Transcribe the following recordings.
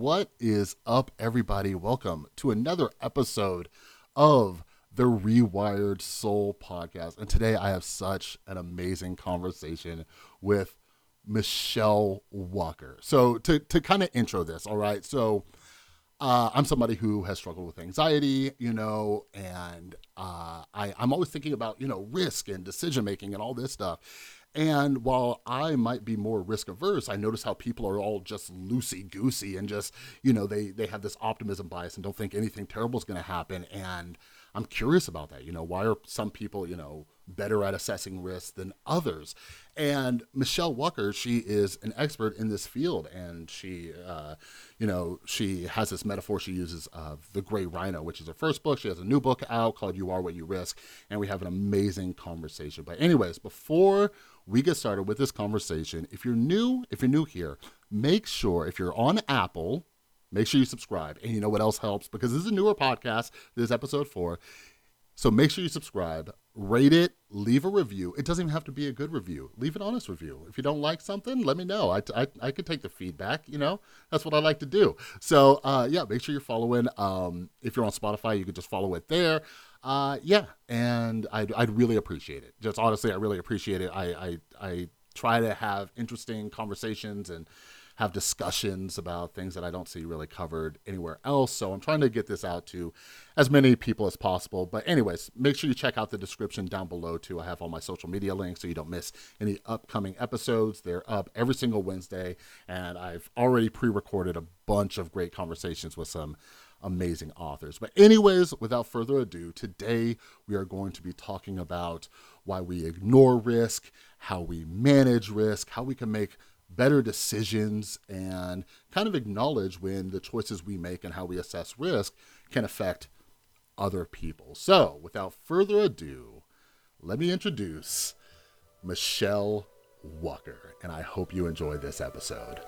What is up, everybody? Welcome to another episode of the Rewired Soul podcast. And today I have such an amazing conversation with Michele Wucker. So, to, to kind of intro this, all right. So, uh, I'm somebody who has struggled with anxiety, you know, and uh, I, I'm always thinking about, you know, risk and decision making and all this stuff. And while I might be more risk averse, I notice how people are all just loosey goosey and just, you know, they, they have this optimism bias and don't think anything terrible is going to happen. And I'm curious about that. You know, why are some people, you know, better at assessing risk than others? And Michele Wucker, she is an expert in this field, and she, uh, you know, she has this metaphor she uses of the gray rhino, which is her first book. She has a new book out called "You Are What You Risk," and we have an amazing conversation. But anyways, before we get started with this conversation, if you're new, if you're new here, make sure if you're on Apple Make sure you subscribe. And you know what else helps? Because this is a newer podcast. This is episode four. So make sure you subscribe, rate it, leave a review. It doesn't even have to be a good review. Leave an honest review. If you don't like something, let me know. I, I, I could take the feedback, you know? That's what I like to do. So, uh, yeah, make sure you're following. Um, if you're on Spotify, you can just follow it there. Uh, yeah, and I'd, I'd really appreciate it. Just honestly, I really appreciate it. I, I, I try to have interesting conversations and have discussions about things that I don't see really covered anywhere else. So I'm trying to get this out to as many people as possible. But, anyways, make sure you check out the description down below, too. I have all my social media links so you don't miss any upcoming episodes. They're up every single Wednesday, and I've already pre recorded a bunch of great conversations with some amazing authors. But, anyways, without further ado, today we are going to be talking about why we ignore risk, how we manage risk, how we can make better decisions and kind of acknowledge when the choices we make and how we assess risk can affect other people. So, without further ado, let me introduce Michele Wucker, and I hope you enjoy this episode.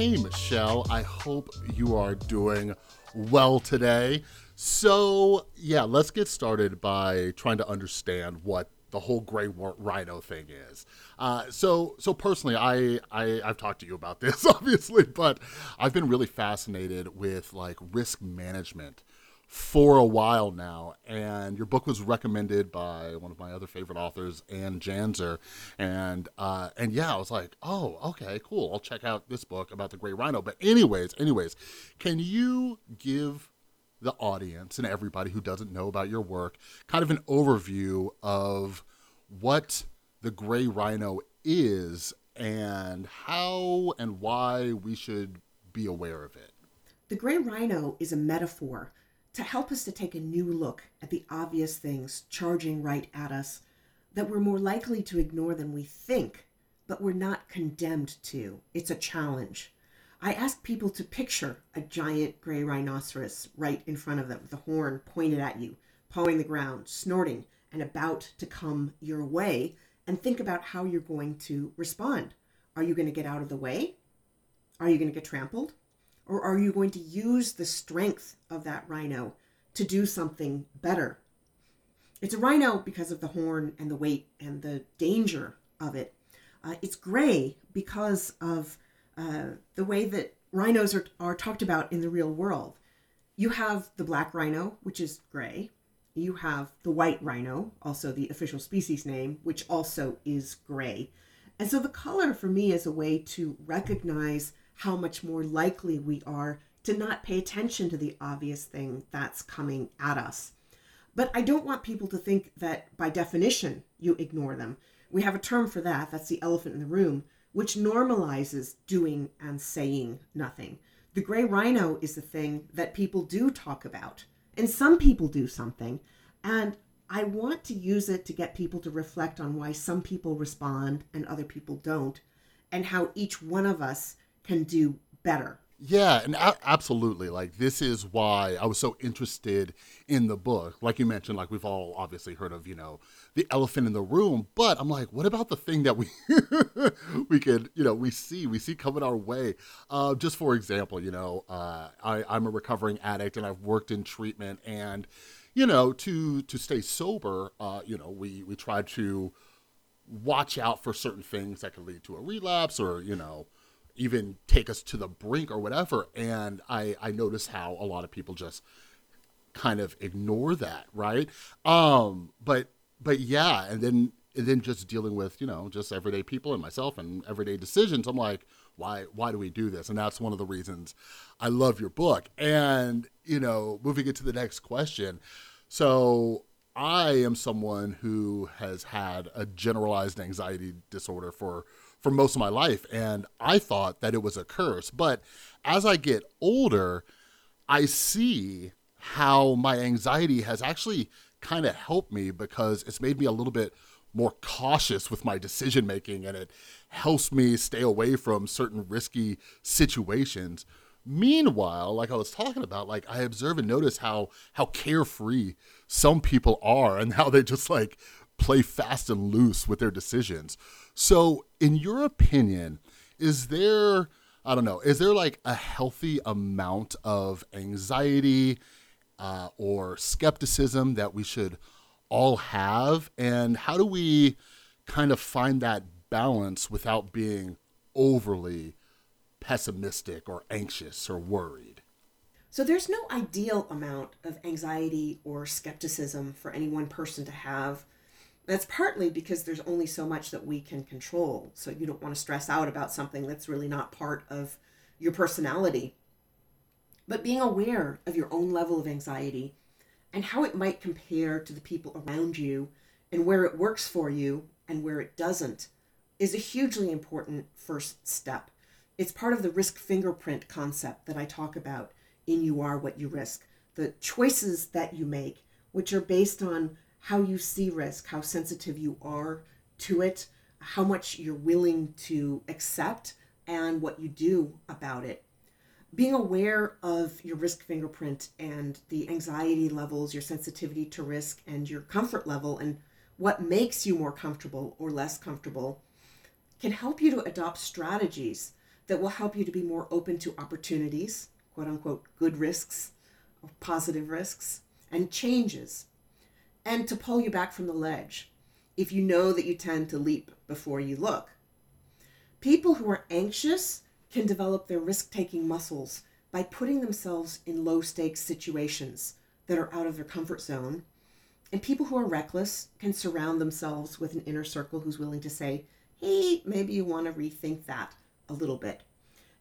Hey, Michele. I hope you are doing well today. So, yeah, let's get started by trying to understand what the whole gray rhino thing is. Uh, so, so personally, I, I I've talked to you about this, obviously, but I've been really fascinated with like risk management for a while now. And your book was recommended by one of my other favorite authors, Anne Janzer. And uh, and yeah, I was like, oh, okay, cool. I'll check out this book about the gray rhino. But anyways, anyways, can you give the audience and everybody who doesn't know about your work kind of an overview of what the gray rhino is and how and why we should be aware of it? The gray rhino is a metaphor to help us to take a new look at the obvious things charging right at us that we're more likely to ignore than we think, but we're not condemned to. It's a challenge. I ask people to picture a giant gray rhinoceros right in front of them the horn pointed at you, pawing the ground, snorting, and about to come your way, and think about how you're going to respond. Are you going to get out of the way? Are you going to get trampled? Or are you going to use the strength of that rhino to do something better? It's a rhino because of the horn and the weight and the danger of it. Uh, it's gray because of uh, the way that rhinos are, are talked about in the real world. You have the black rhino, which is gray. You have the white rhino, also the official species name, which also is gray. And so the color for me is a way to recognize how much more likely we are to not pay attention to the obvious thing that's coming at us. But I don't want people to think that by definition you ignore them. We have a term for that, that's the elephant in the room, which normalizes doing and saying nothing. The gray rhino is the thing that people do talk about, and some people do something. And I want to use it to get people to reflect on why some people respond and other people don't, and how each one of us can do better. Yeah, and a- absolutely. Like this is why I was so interested in the book. Like you mentioned, like we've all obviously heard of, you know, the elephant in the room, but I'm like, what about the thing that we we could, you know, we see, we see coming our way. Uh, just for example, you know, uh, I, I'm a recovering addict and I've worked in treatment, and you know, to to stay sober, uh, you know, we we try to watch out for certain things that could lead to a relapse or you know even take us to the brink or whatever. And I, I notice how a lot of people just kind of ignore that, right? Um, but but yeah, and then and then just dealing with you know just everyday people and myself and everyday decisions. I'm like, why why do we do this? And that's one of the reasons I love your book. And you know, moving into the next question, so. I am someone who has had a generalized anxiety disorder for for most of my life. And I thought that it was a curse. But as I get older, I see how my anxiety has actually kind of helped me because it's made me a little bit more cautious with my decision making and it helps me stay away from certain risky situations. Meanwhile, like I was talking about, like I observe and notice how how carefree some people are and how they just like play fast and loose with their decisions. So, in your opinion, is there, I don't know, is there like a healthy amount of anxiety uh, or skepticism that we should all have? And how do we kind of find that balance without being overly pessimistic or anxious or worried? So, there's no ideal amount of anxiety or skepticism for any one person to have that's partly because there's only so much that we can control. So you don't want to stress out about something that's really not part of your personality. But being aware of your own level of anxiety and how it might compare to the people around you and where it works for you and where it doesn't is a hugely important first step. It's part of the risk fingerprint concept that I talk about in You Are What You Risk. The choices that you make, which are based on how you see risk, how sensitive you are to it, how much you're willing to accept, and what you do about it. Being aware of your risk fingerprint and the anxiety levels, your sensitivity to risk, and your comfort level, and what makes you more comfortable or less comfortable can help you to adopt strategies that will help you to be more open to opportunities, quote unquote, good risks, positive risks, and changes and to pull you back from the ledge if you know that you tend to leap before you look. People who are anxious can develop their risk taking muscles by putting themselves in low stakes situations that are out of their comfort zone. And people who are reckless can surround themselves with an inner circle who's willing to say, hey, maybe you want to rethink that a little bit.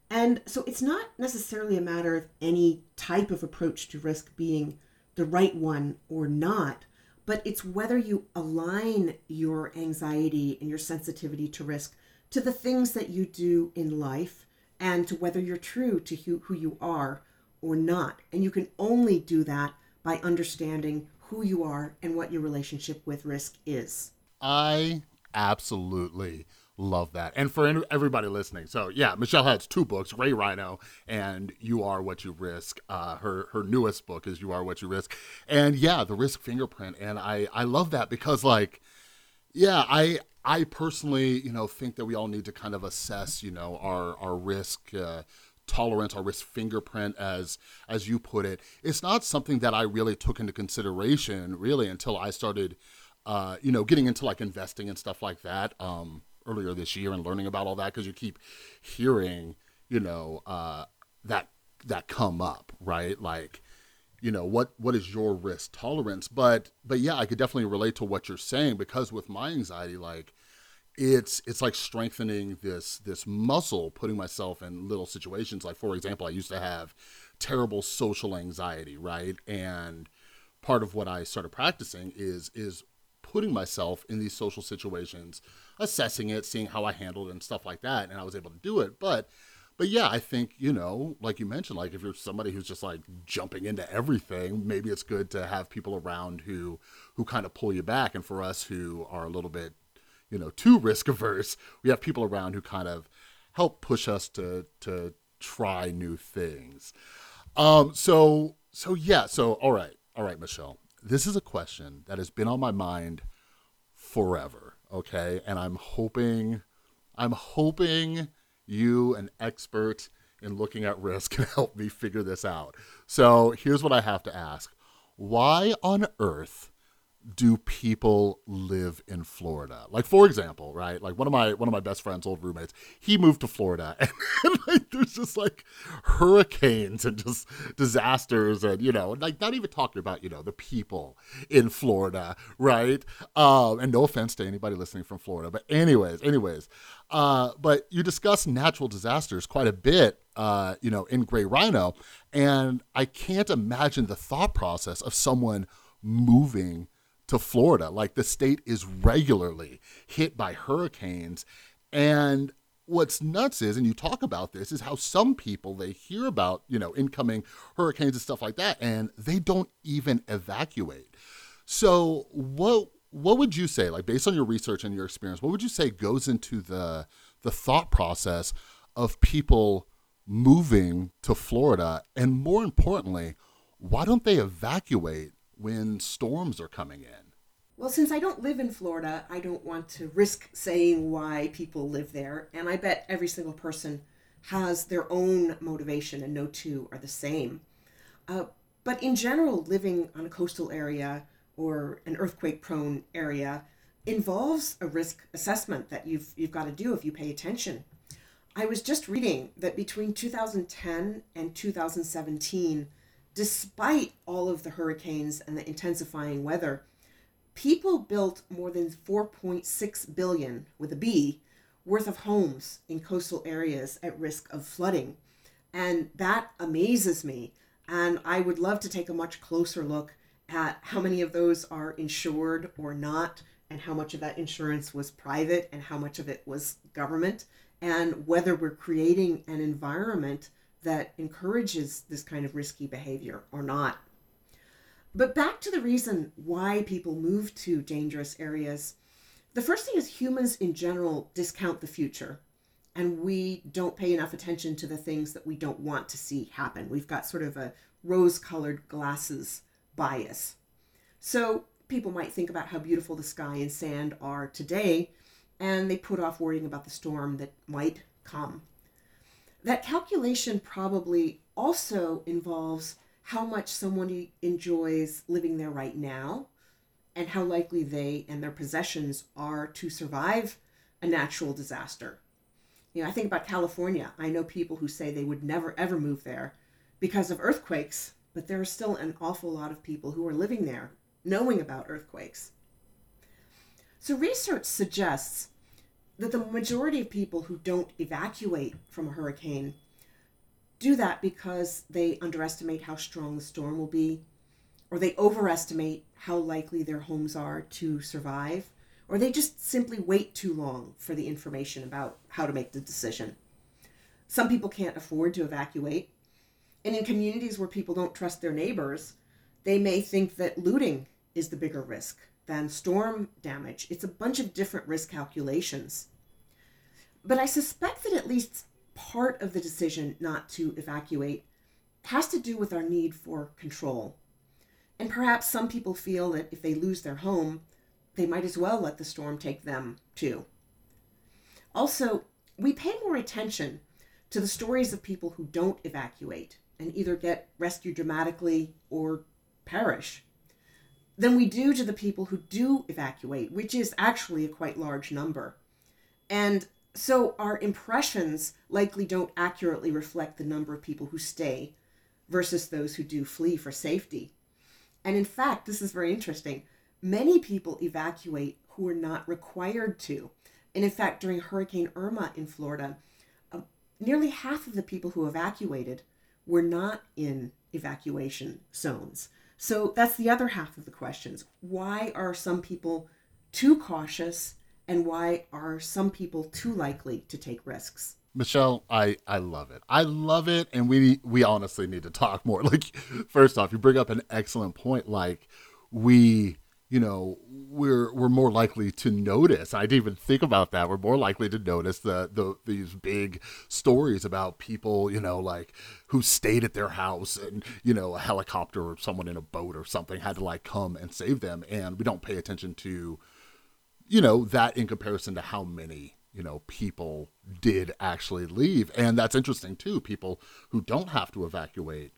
And so it's not necessarily a matter of any type of approach to risk being the right one or not, but it's whether you align your anxiety and your sensitivity to risk to the things that you do in life and to whether you're true to who, you are or not. And you can only do that by understanding who you are and what your relationship with risk is. I absolutely love that. And for everybody listening, so yeah, Michele has two books, Gray Rhino and You Are What You Risk. Uh, her her newest book is You Are What You Risk, and yeah, the risk fingerprint. And I I love that because like, yeah, I I personally you know think that we all need to kind of assess you know our our risk. Uh, tolerance our risk fingerprint as as you put it it's not something that i really took into consideration really until i started uh, you know getting into like investing and stuff like that um, earlier this year and learning about all that because you keep hearing, you know, uh, that that come up, right? Like, you know, what what is your risk tolerance? But but yeah, I could definitely relate to what you're saying because with my anxiety, like it's it's like strengthening this this muscle, putting myself in little situations. Like for example, I used to have terrible social anxiety, right? And part of what I started practicing is is putting myself in these social situations, assessing it, seeing how I handled it and stuff like that, and I was able to do it. But but yeah, I think, you know, like you mentioned, like if you're somebody who's just like jumping into everything, maybe it's good to have people around who who kind of pull you back. And for us who are a little bit, you know, too risk averse, we have people around who kind of help push us to to try new things. Um, so so yeah, so all right, all right, Michele. This is a question that has been on my mind forever. Okay, and I'm hoping, I'm hoping you, an expert in looking at risk, can help me figure this out. So here's what I have to ask: Why on earth? Do people live in Florida? Like for example, right? Like one of my one of my best friends, old roommates, he moved to Florida, and, and like, there's just like hurricanes and just disasters, and you know, like not even talking about you know the people in Florida, right? Um, and no offense to anybody listening from Florida, but anyways, anyways, uh, but you discuss natural disasters quite a bit, uh, you know, in Gray Rhino, and I can't imagine the thought process of someone moving to Florida. Like the state is regularly hit by hurricanes. And what's nuts is, and you talk about this, is how some people they hear about, you know, incoming hurricanes and stuff like that, and they don't even evacuate. So what what would you say, like based on your research and your experience, what would you say goes into the the thought process of people moving to Florida? And more importantly, why don't they evacuate when storms are coming in? Well, since I don't live in Florida, I don't want to risk saying why people live there. And I bet every single person has their own motivation, and no two are the same. Uh, but in general, living on a coastal area or an earthquake prone area involves a risk assessment that you've, you've got to do if you pay attention. I was just reading that between 2010 and 2017, despite all of the hurricanes and the intensifying weather, people built more than 4.6 billion with a B worth of homes in coastal areas at risk of flooding. And that amazes me. And I would love to take a much closer look at how many of those are insured or not, and how much of that insurance was private and how much of it was government, and whether we're creating an environment that encourages this kind of risky behavior or not. But back to the reason why people move to dangerous areas. The first thing is humans in general discount the future and we don't pay enough attention to the things that we don't want to see happen. We've got sort of a rose colored glasses bias. So people might think about how beautiful the sky and sand are today, and they put off worrying about the storm that might come. That calculation probably also involves how much someone enjoys living there right now and how likely they and their possessions are to survive a natural disaster. You know, I think about California. I know people who say they would never ever move there because of earthquakes, but there are still an awful lot of people who are living there knowing about earthquakes. So, research suggests that the majority of people who don't evacuate from a hurricane do that because they underestimate how strong the storm will be, or they overestimate how likely their homes are to survive, or they just simply wait too long for the information about how to make the decision. Some people can't afford to evacuate, and in communities where people don't trust their neighbors, they may think that looting is the bigger risk than storm damage. It's a bunch of different risk calculations. But I suspect that at least part of the decision not to evacuate has to do with our need for control. And perhaps some people feel that if they lose their home, they might as well let the storm take them too. Also, we pay more attention to the stories of people who don't evacuate and either get rescued dramatically or perish than we do to the people who do evacuate, which is actually a quite large number. And so our impressions likely don't accurately reflect the number of people who stay versus those who do flee for safety. And in fact, this is very interesting. Many people evacuate who are not required to. And in fact, during Hurricane Irma in Florida, uh, nearly half of the people who evacuated were not in evacuation zones. So that's the other half of the questions. Why are some people too cautious and why are some people too likely to take risks? Michele, I I love it. I love it and we we honestly need to talk more. Like first off, you bring up an excellent point like we you know, we're we're more likely to notice. I didn't even think about that. We're more likely to notice the, the these big stories about people, you know, like who stayed at their house and you know a helicopter or someone in a boat or something had to like come and save them, and we don't pay attention to, you know, that in comparison to how many you know people did actually leave, and that's interesting too. People who don't have to evacuate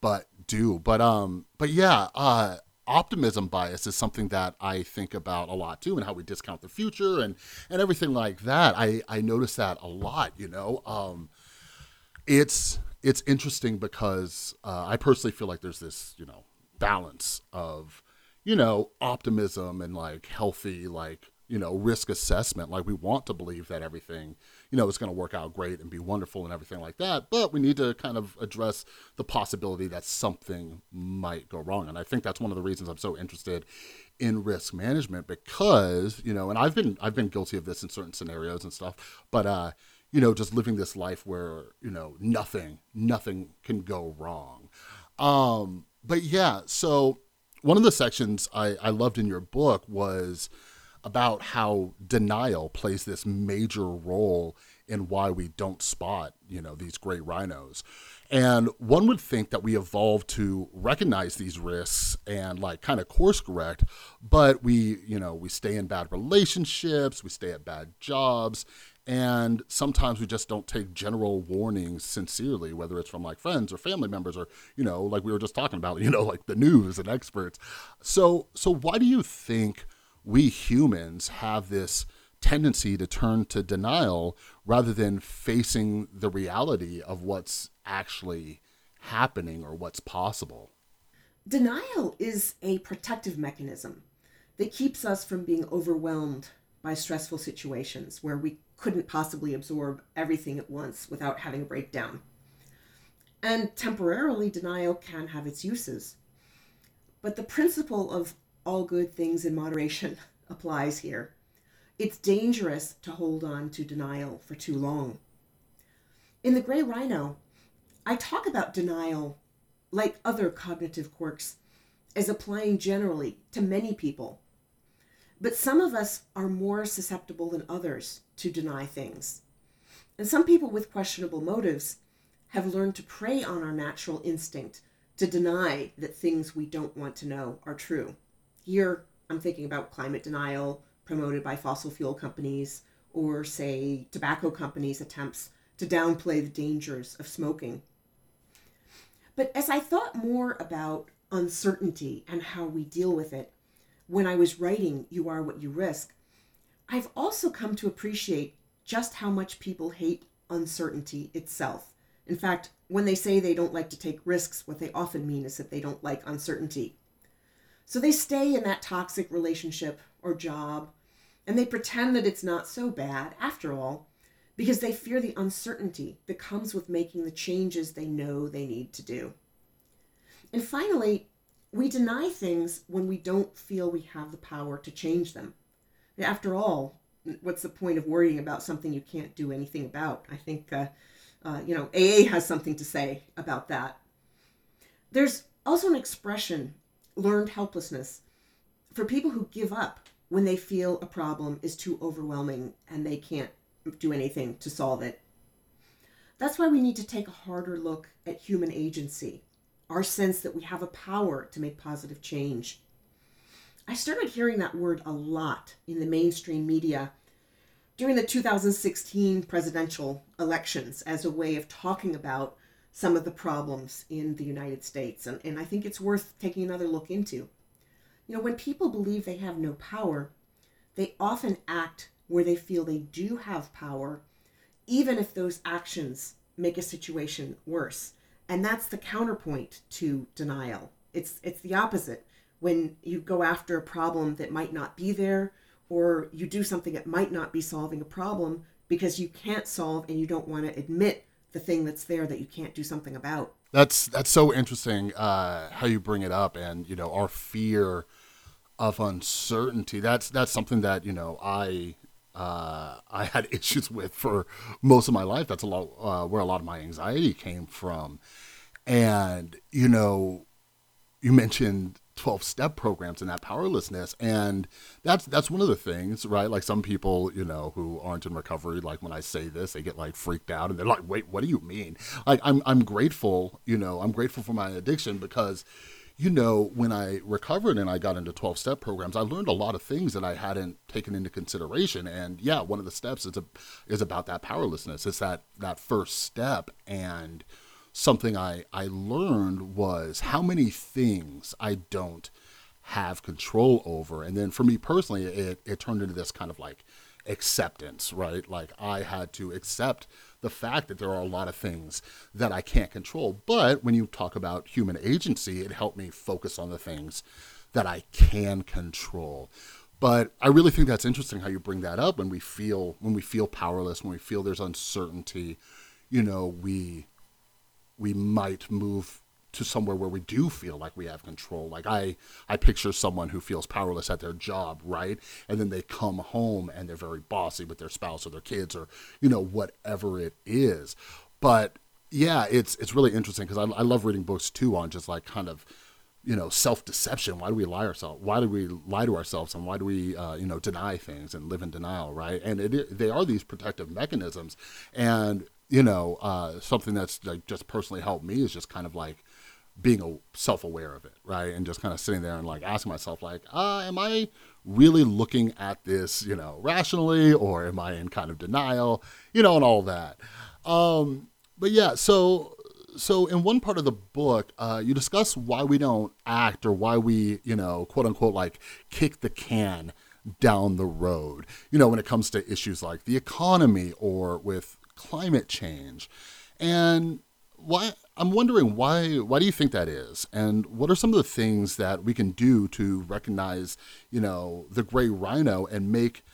but do. But um, but yeah, uh, optimism bias is something that I think about a lot too, and how we discount the future and and everything like that. I I notice that a lot. You know, um, it's it's interesting because uh, I personally feel like there's this you know balance of you know optimism and like healthy like you know risk assessment like we want to believe that everything you know it's going to work out great and be wonderful and everything like that but we need to kind of address the possibility that something might go wrong and i think that's one of the reasons i'm so interested in risk management because you know and i've been i've been guilty of this in certain scenarios and stuff but uh you know just living this life where you know nothing nothing can go wrong. Um but yeah so one of the sections I, I loved in your book was about how denial plays this major role in why we don't spot, you know, these gray rhinos. And one would think that we evolved to recognize these risks and like kind of course correct, but we, you know, we stay in bad relationships, we stay at bad jobs, and sometimes we just don't take general warnings sincerely, whether it's from like friends or family members or, you know, like we were just talking about, you know, like the news and experts. So so why do you think we humans have this tendency to turn to denial rather than facing the reality of what's actually happening or what's possible. Denial is a protective mechanism that keeps us from being overwhelmed by stressful situations where we couldn't possibly absorb everything at once without having a breakdown. And temporarily, denial can have its uses. But the principle of all good things in moderation applies here. It's dangerous to hold on to denial for too long. In The Gray Rhino, I talk about denial, like other cognitive quirks, as applying generally to many people. But some of us are more susceptible than others to deny things. And some people with questionable motives have learned to prey on our natural instinct to deny that things we don't want to know are true. Here, I'm thinking about climate denial promoted by fossil fuel companies or, say, tobacco companies' attempts to downplay the dangers of smoking. But as I thought more about uncertainty and how we deal with it, when I was writing You Are What You Risk, I've also come to appreciate just how much people hate uncertainty itself. In fact, when they say they don't like to take risks, what they often mean is that they don't like uncertainty. So they stay in that toxic relationship or job and they pretend that it's not so bad after all because they fear the uncertainty that comes with making the changes they know they need to do. And finally, we deny things when we don't feel we have the power to change them. After all, what's the point of worrying about something you can't do anything about? I think, uh, uh, you know, AA has something to say about that. There's also an expression learned helplessness for people who give up when they feel a problem is too overwhelming and they can't do anything to solve it. That's why we need to take a harder look at human agency, our sense that we have a power to make positive change. I started hearing that word a lot in the mainstream media during the 2016 presidential elections as a way of talking about some of the problems in the United States. And, and I think it's worth taking another look into. You know, when people believe they have no power, they often act where they feel they do have power, even if those actions make a situation worse. And that's the counterpoint to denial. It's, it's the opposite. When you go after a problem that might not be there, or you do something that might not be solving a problem because you can't solve and you don't want to admit the thing that's there that you can't do something about. That's that's so interesting uh, how you bring it up, and you know our fear of uncertainty. That's that's something that you know I uh, I had issues with for most of my life. That's a lot uh, where a lot of my anxiety came from, and you know, you mentioned 12 step programs and that powerlessness. And that's that's one of the things right? Like some people you know who aren't in recovery like when i say this they get like freaked out and they're like wait what do you mean? Like i'm i'm grateful you know i'm grateful for my addiction because you know when i recovered and i got into 12 step programs i learned a lot of things that i hadn't taken into consideration. And yeah one of the steps is a, is about that powerlessness. It's that that first step. And something I, I learned was how many things I don't have control over. And then for me personally, it, it turned into this kind of like acceptance, right? Like I had to accept the fact that there are a lot of things that I can't control. But when you talk about human agency, it helped me focus on the things that I can control. But I really think that's interesting how you bring that up when we feel when we feel powerless, when we feel there's uncertainty, you know, we we might move to somewhere where we do feel like we have control. Like I, I picture someone who feels powerless at their job, right? And then they come home and they're very bossy with their spouse or their kids or you know whatever it is. But yeah, it's it's really interesting because I, I love reading books too on just like kind of you know self deception. Why do we lie ourselves? Why do we lie to ourselves? And why do we uh, you know deny things and live in denial, right? And it, they are these protective mechanisms, and you know, uh, something that's like just personally helped me is just kind of like being a, self-aware of it, right? And just kind of sitting there and like asking myself, like, uh, am I really looking at this, you know, rationally, or am I in kind of denial, you know, and all that. Um, but yeah, so so in one part of the book, uh, you discuss why we don't act or why we, you know, quote unquote, like kick the can down the road. You know, when it comes to issues like the economy or with climate change. And why I'm wondering why why do you think that is? And what are some of the things that we can do to recognize, you know, the gray rhino and make,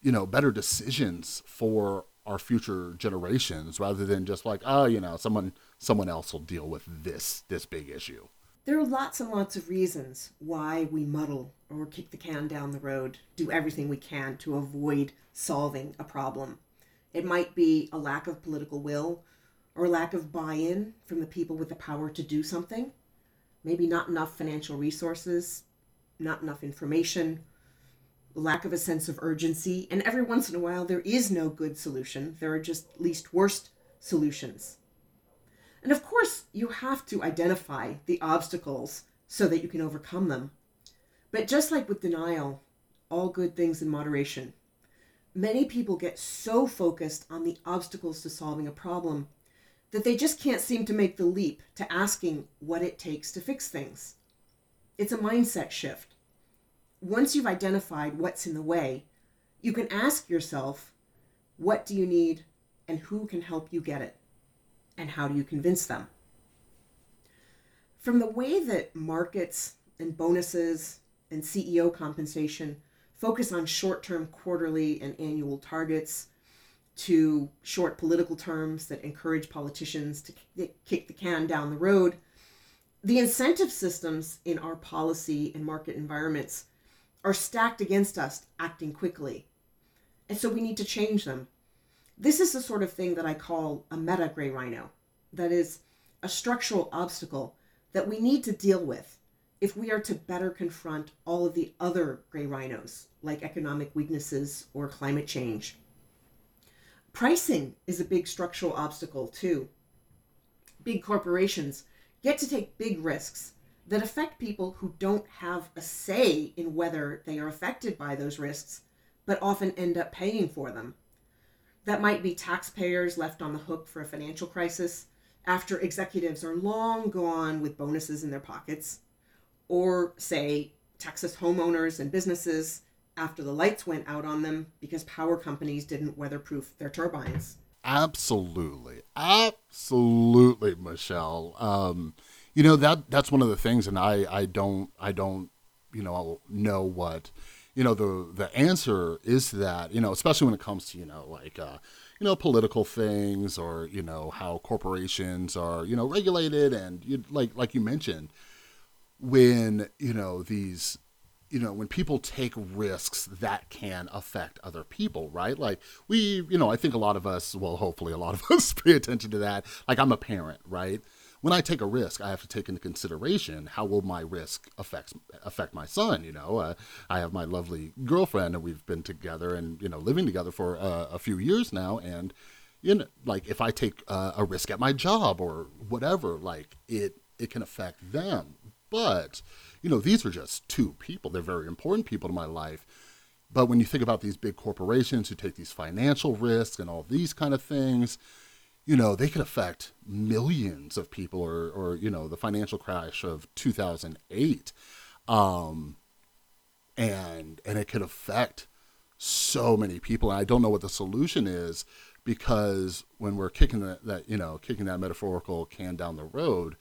you know, better decisions for our future generations rather than just like, oh, you know, someone someone else will deal with this this big issue. There are lots and lots of reasons why we muddle or kick the can down the road, do everything we can to avoid solving a problem. It might be a lack of political will or lack of buy in from the people with the power to do something. Maybe not enough financial resources, not enough information, lack of a sense of urgency. And every once in a while, there is no good solution. There are just least worst solutions. And of course, you have to identify the obstacles so that you can overcome them. But just like with denial, all good things in moderation many people get so focused on the obstacles to solving a problem that they just can't seem to make the leap to asking what it takes to fix things. It's a mindset shift. Once you've identified what's in the way, you can ask yourself, what do you need and who can help you get it? And how do you convince them? From the way that markets and bonuses and CEO compensation focus on short term quarterly and annual targets to short political terms that encourage politicians to kick the can down the road. The incentive systems in our policy and market environments are stacked against us acting quickly. And so we need to change them. This is the sort of thing that I call a meta gray rhino. That is a structural obstacle that we need to deal with if we are to better confront all of the other gray rhinos, like economic weaknesses or climate change. Pricing is a big structural obstacle, too. Big corporations get to take big risks that affect people who don't have a say in whether they are affected by those risks, but often end up paying for them. That might be taxpayers left on the hook for a financial crisis after executives are long gone with bonuses in their pockets or say Texas homeowners and businesses after the lights went out on them because power companies didn't weatherproof their turbines. Absolutely. Absolutely, Michele. Um, you know, that that's one of the things and I, I don't I don't, you know, know what you know the the answer is to that, you know, especially when it comes to, you know, like uh, you know, political things or, you know, how corporations are, you know, regulated and you like like you mentioned, when you know these you know when people take risks that can affect other people right like we you know i think a lot of us well hopefully a lot of us pay attention to that like i'm a parent right when I take a risk, I have to take into consideration how will my risk affect affect my son. You know, uh, I have my lovely girlfriend, and we've been together and you know living together for uh, a few years now, and you know, like if I take uh, a risk at my job or whatever, like it it can affect them. But you know, these are just two people. They're very important people to my life. But when you think about these big corporations who take these financial risks and all these kind of things, you know, they could affect millions of people or, or you know, the financial crash of 2008. Um, and, and it could affect so many people. And I don't know what the solution is because when we're kicking that, that, you know, kicking that metaphorical can down the road,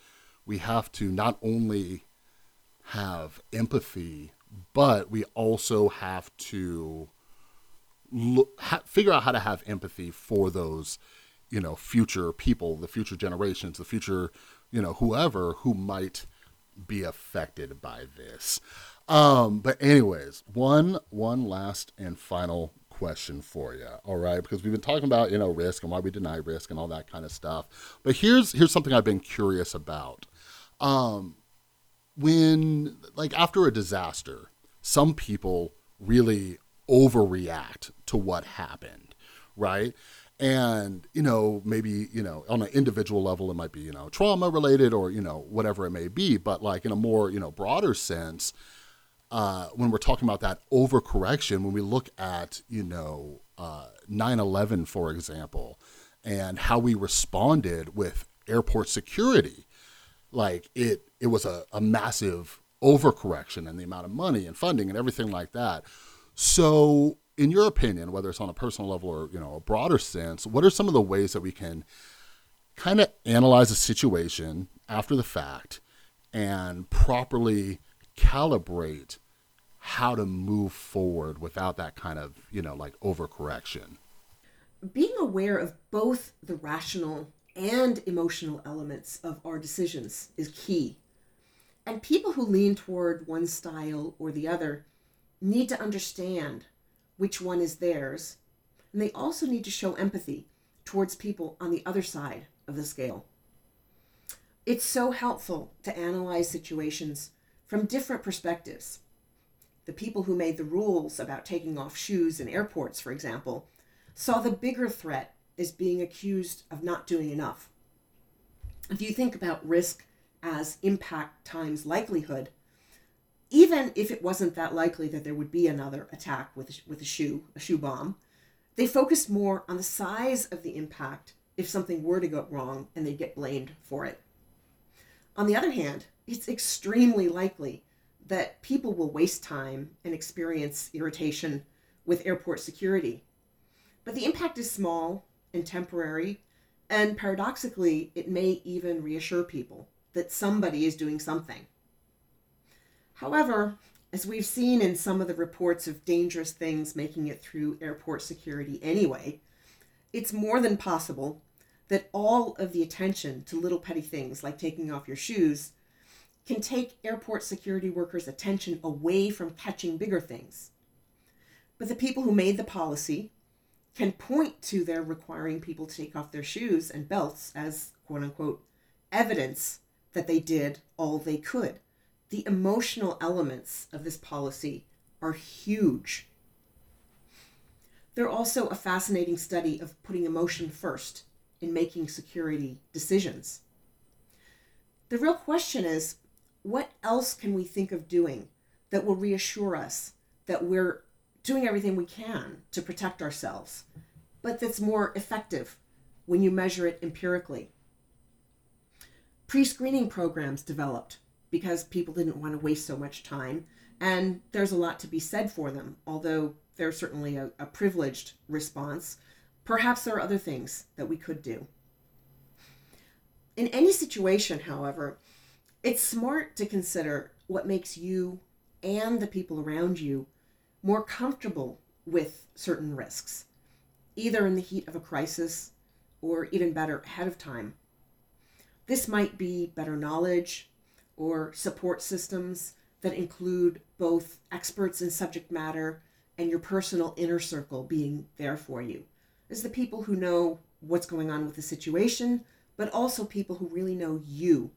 we have to not only have empathy, but we also have to look, ha- figure out how to have empathy for those you know future people the future generations the future you know whoever who might be affected by this. Um but anyways one one last and final question for you all right? Because we've been talking about you know risk and why we deny risk and all that kind of stuff. But here's here's something i've been curious about um when like after a disaster some people really overreact to what happened right? And you know maybe you know on an individual level it might be you know trauma related or you know whatever it may be but like in a more you know broader sense uh, when we're talking about that overcorrection when we look at you know uh, 9-11 for example and how we responded with airport security like it it was a, a massive overcorrection in the amount of money and funding and everything like that so in your opinion, whether it's on a personal level or you know a broader sense, what are some of the ways that we can kind of analyze a situation after the fact and properly calibrate how to move forward without that kind of you know like overcorrection? Being aware of both the rational and emotional elements of our decisions is key. And people who lean toward one style or the other need to understand which one is theirs, and they also need to show empathy towards people on the other side of the scale. It's so helpful to analyze situations from different perspectives. The people who made the rules about taking off shoes in airports, for example, saw the bigger threat as being accused of not doing enough. If you think about risk as impact times likelihood, even if it wasn't that likely that there would be another attack with a, with a shoe, a shoe bomb, they focused more on the size of the impact if something were to go wrong and they'd get blamed for it. On the other hand, it's extremely likely that people will waste time and experience irritation with airport security. But the impact is small and temporary, and paradoxically, it may even reassure people that somebody is doing something. However, as we've seen in some of the reports of dangerous things making it through airport security anyway, it's more than possible that all of the attention to little petty things like taking off your shoes can take airport security workers' attention away from catching bigger things. But the people who made the policy can point to their requiring people to take off their shoes and belts as quote unquote evidence that they did all they could the emotional elements of this policy are huge. They're also a fascinating study of putting emotion first in making security decisions. The real question is what else can we think of doing that will reassure us that we're doing everything we can to protect ourselves, but that's more effective when you measure it empirically? Pre screening programs developed because people didn't want to waste so much time. And there's a lot to be said for them, although there's certainly a, a privileged response. Perhaps there are other things that we could do. In any situation, however, it's smart to consider what makes you and the people around you more comfortable with certain risks, either in the heat of a crisis or even better, ahead of time. This might be better knowledge, or support systems that include both experts in subject matter and your personal inner circle being there for you. As the people who know what's going on with the situation, but also people who really know you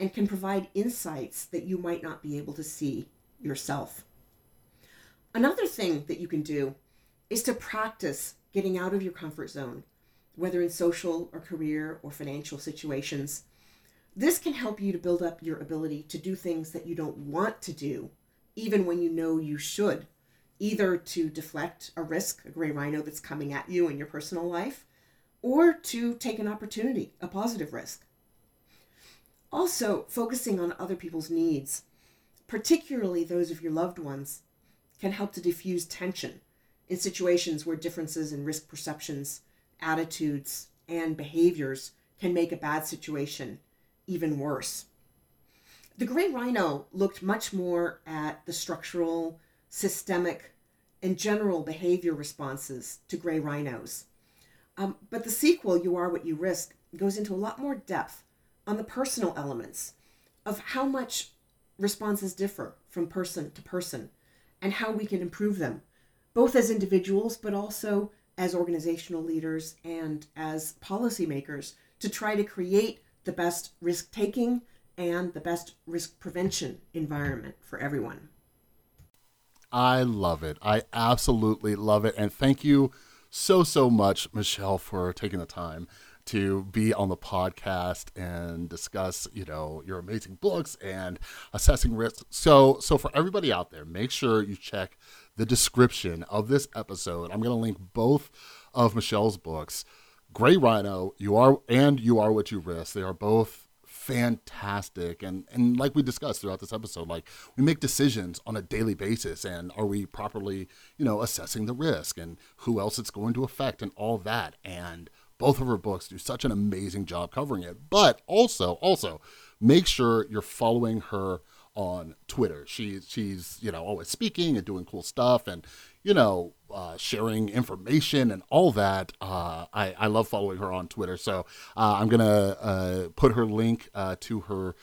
and can provide insights that you might not be able to see yourself. Another thing that you can do is to practice getting out of your comfort zone, whether in social or career or financial situations. This can help you to build up your ability to do things that you don't want to do, even when you know you should, either to deflect a risk, a gray rhino that's coming at you in your personal life, or to take an opportunity, a positive risk. Also, focusing on other people's needs, particularly those of your loved ones, can help to diffuse tension in situations where differences in risk perceptions, attitudes, and behaviors can make a bad situation even worse. The gray rhino looked much more at the structural, systemic, and general behavior responses to gray rhinos. Um, but the sequel, You Are What You Risk, goes into a lot more depth on the personal elements of how much responses differ from person to person and how we can improve them, both as individuals but also as organizational leaders and as policymakers to try to create the best risk taking and the best risk prevention environment for everyone. I love it. I absolutely love it. And thank you so, so much, Michele, for taking the time to be on the podcast and discuss, you know, your amazing books and assessing risk. So, so for everybody out there, make sure you check the description of this episode. I'm going to link both of Michele's books, Gray Rhino, You Are and You Are What You Risk. They are both fantastic and and like we discussed throughout this episode like we make decisions on a daily basis and are we properly you know assessing the risk and who else it's going to affect and all that and both of her books do such an amazing job covering it. But also, also make sure you're following her on Twitter. She's she's you know always speaking and doing cool stuff and you know uh, sharing information and all that. Uh, I I love following her on Twitter. So uh, I'm gonna uh, put her link uh, to her.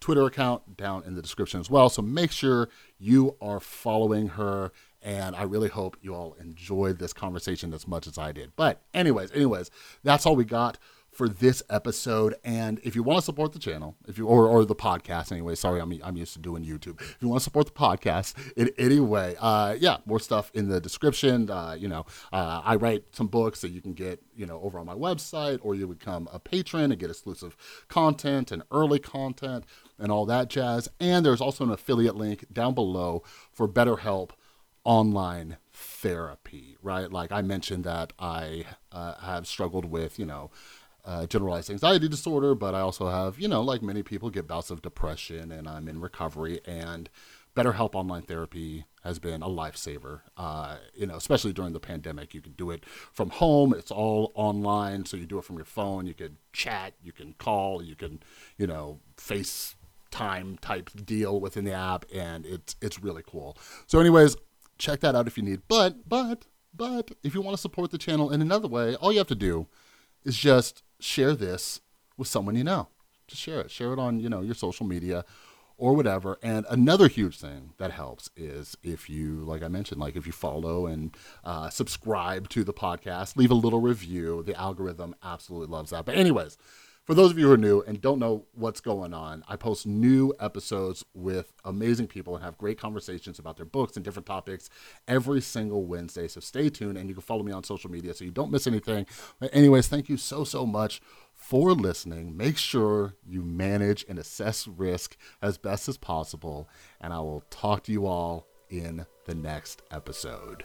Twitter account down in the description as well. So make sure you are following her and I really hope you all enjoyed this conversation as much as I did. But, anyways, anyways, that's all we got for this episode. And if you want to support the channel, if you or, or the podcast anyway, sorry, I'm I'm used to doing YouTube. If you want to support the podcast in any way, uh, yeah, more stuff in the description. Uh, you know, uh, I write some books that you can get, you know, over on my website, or you become a patron and get exclusive content and early content and all that jazz. And there's also an affiliate link down below for BetterHelp online therapy, right? Like I mentioned that I uh, have struggled with, you know, uh, generalized anxiety disorder, but I also have, you know, like many people, get bouts of depression, and I'm in recovery. And BetterHelp Online Therapy has been a lifesaver. Uh, you know, especially during the pandemic, you can do it from home. It's all online, so you do it from your phone. You can chat, you can call, you can, you know, face time type deal within the app, and it's it's really cool. So, anyways, check that out if you need. But, but, but if you want to support the channel in another way, all you have to do is just share this with someone you know. Just share it. Share it on, you know, your social media or whatever. And another huge thing that helps is if you, like I mentioned, like if you follow and uh, subscribe to the podcast, leave a little review. The algorithm absolutely loves that. But, anyways, for those of you who are new and don't know what's going on, I post new episodes with amazing people and have great conversations about their books and different topics every single Wednesday. So stay tuned and you can follow me on social media so you don't miss anything. But anyways, thank you so, so much for listening. Make sure you manage and assess risk as best as possible. And I will talk to you all in the next episode.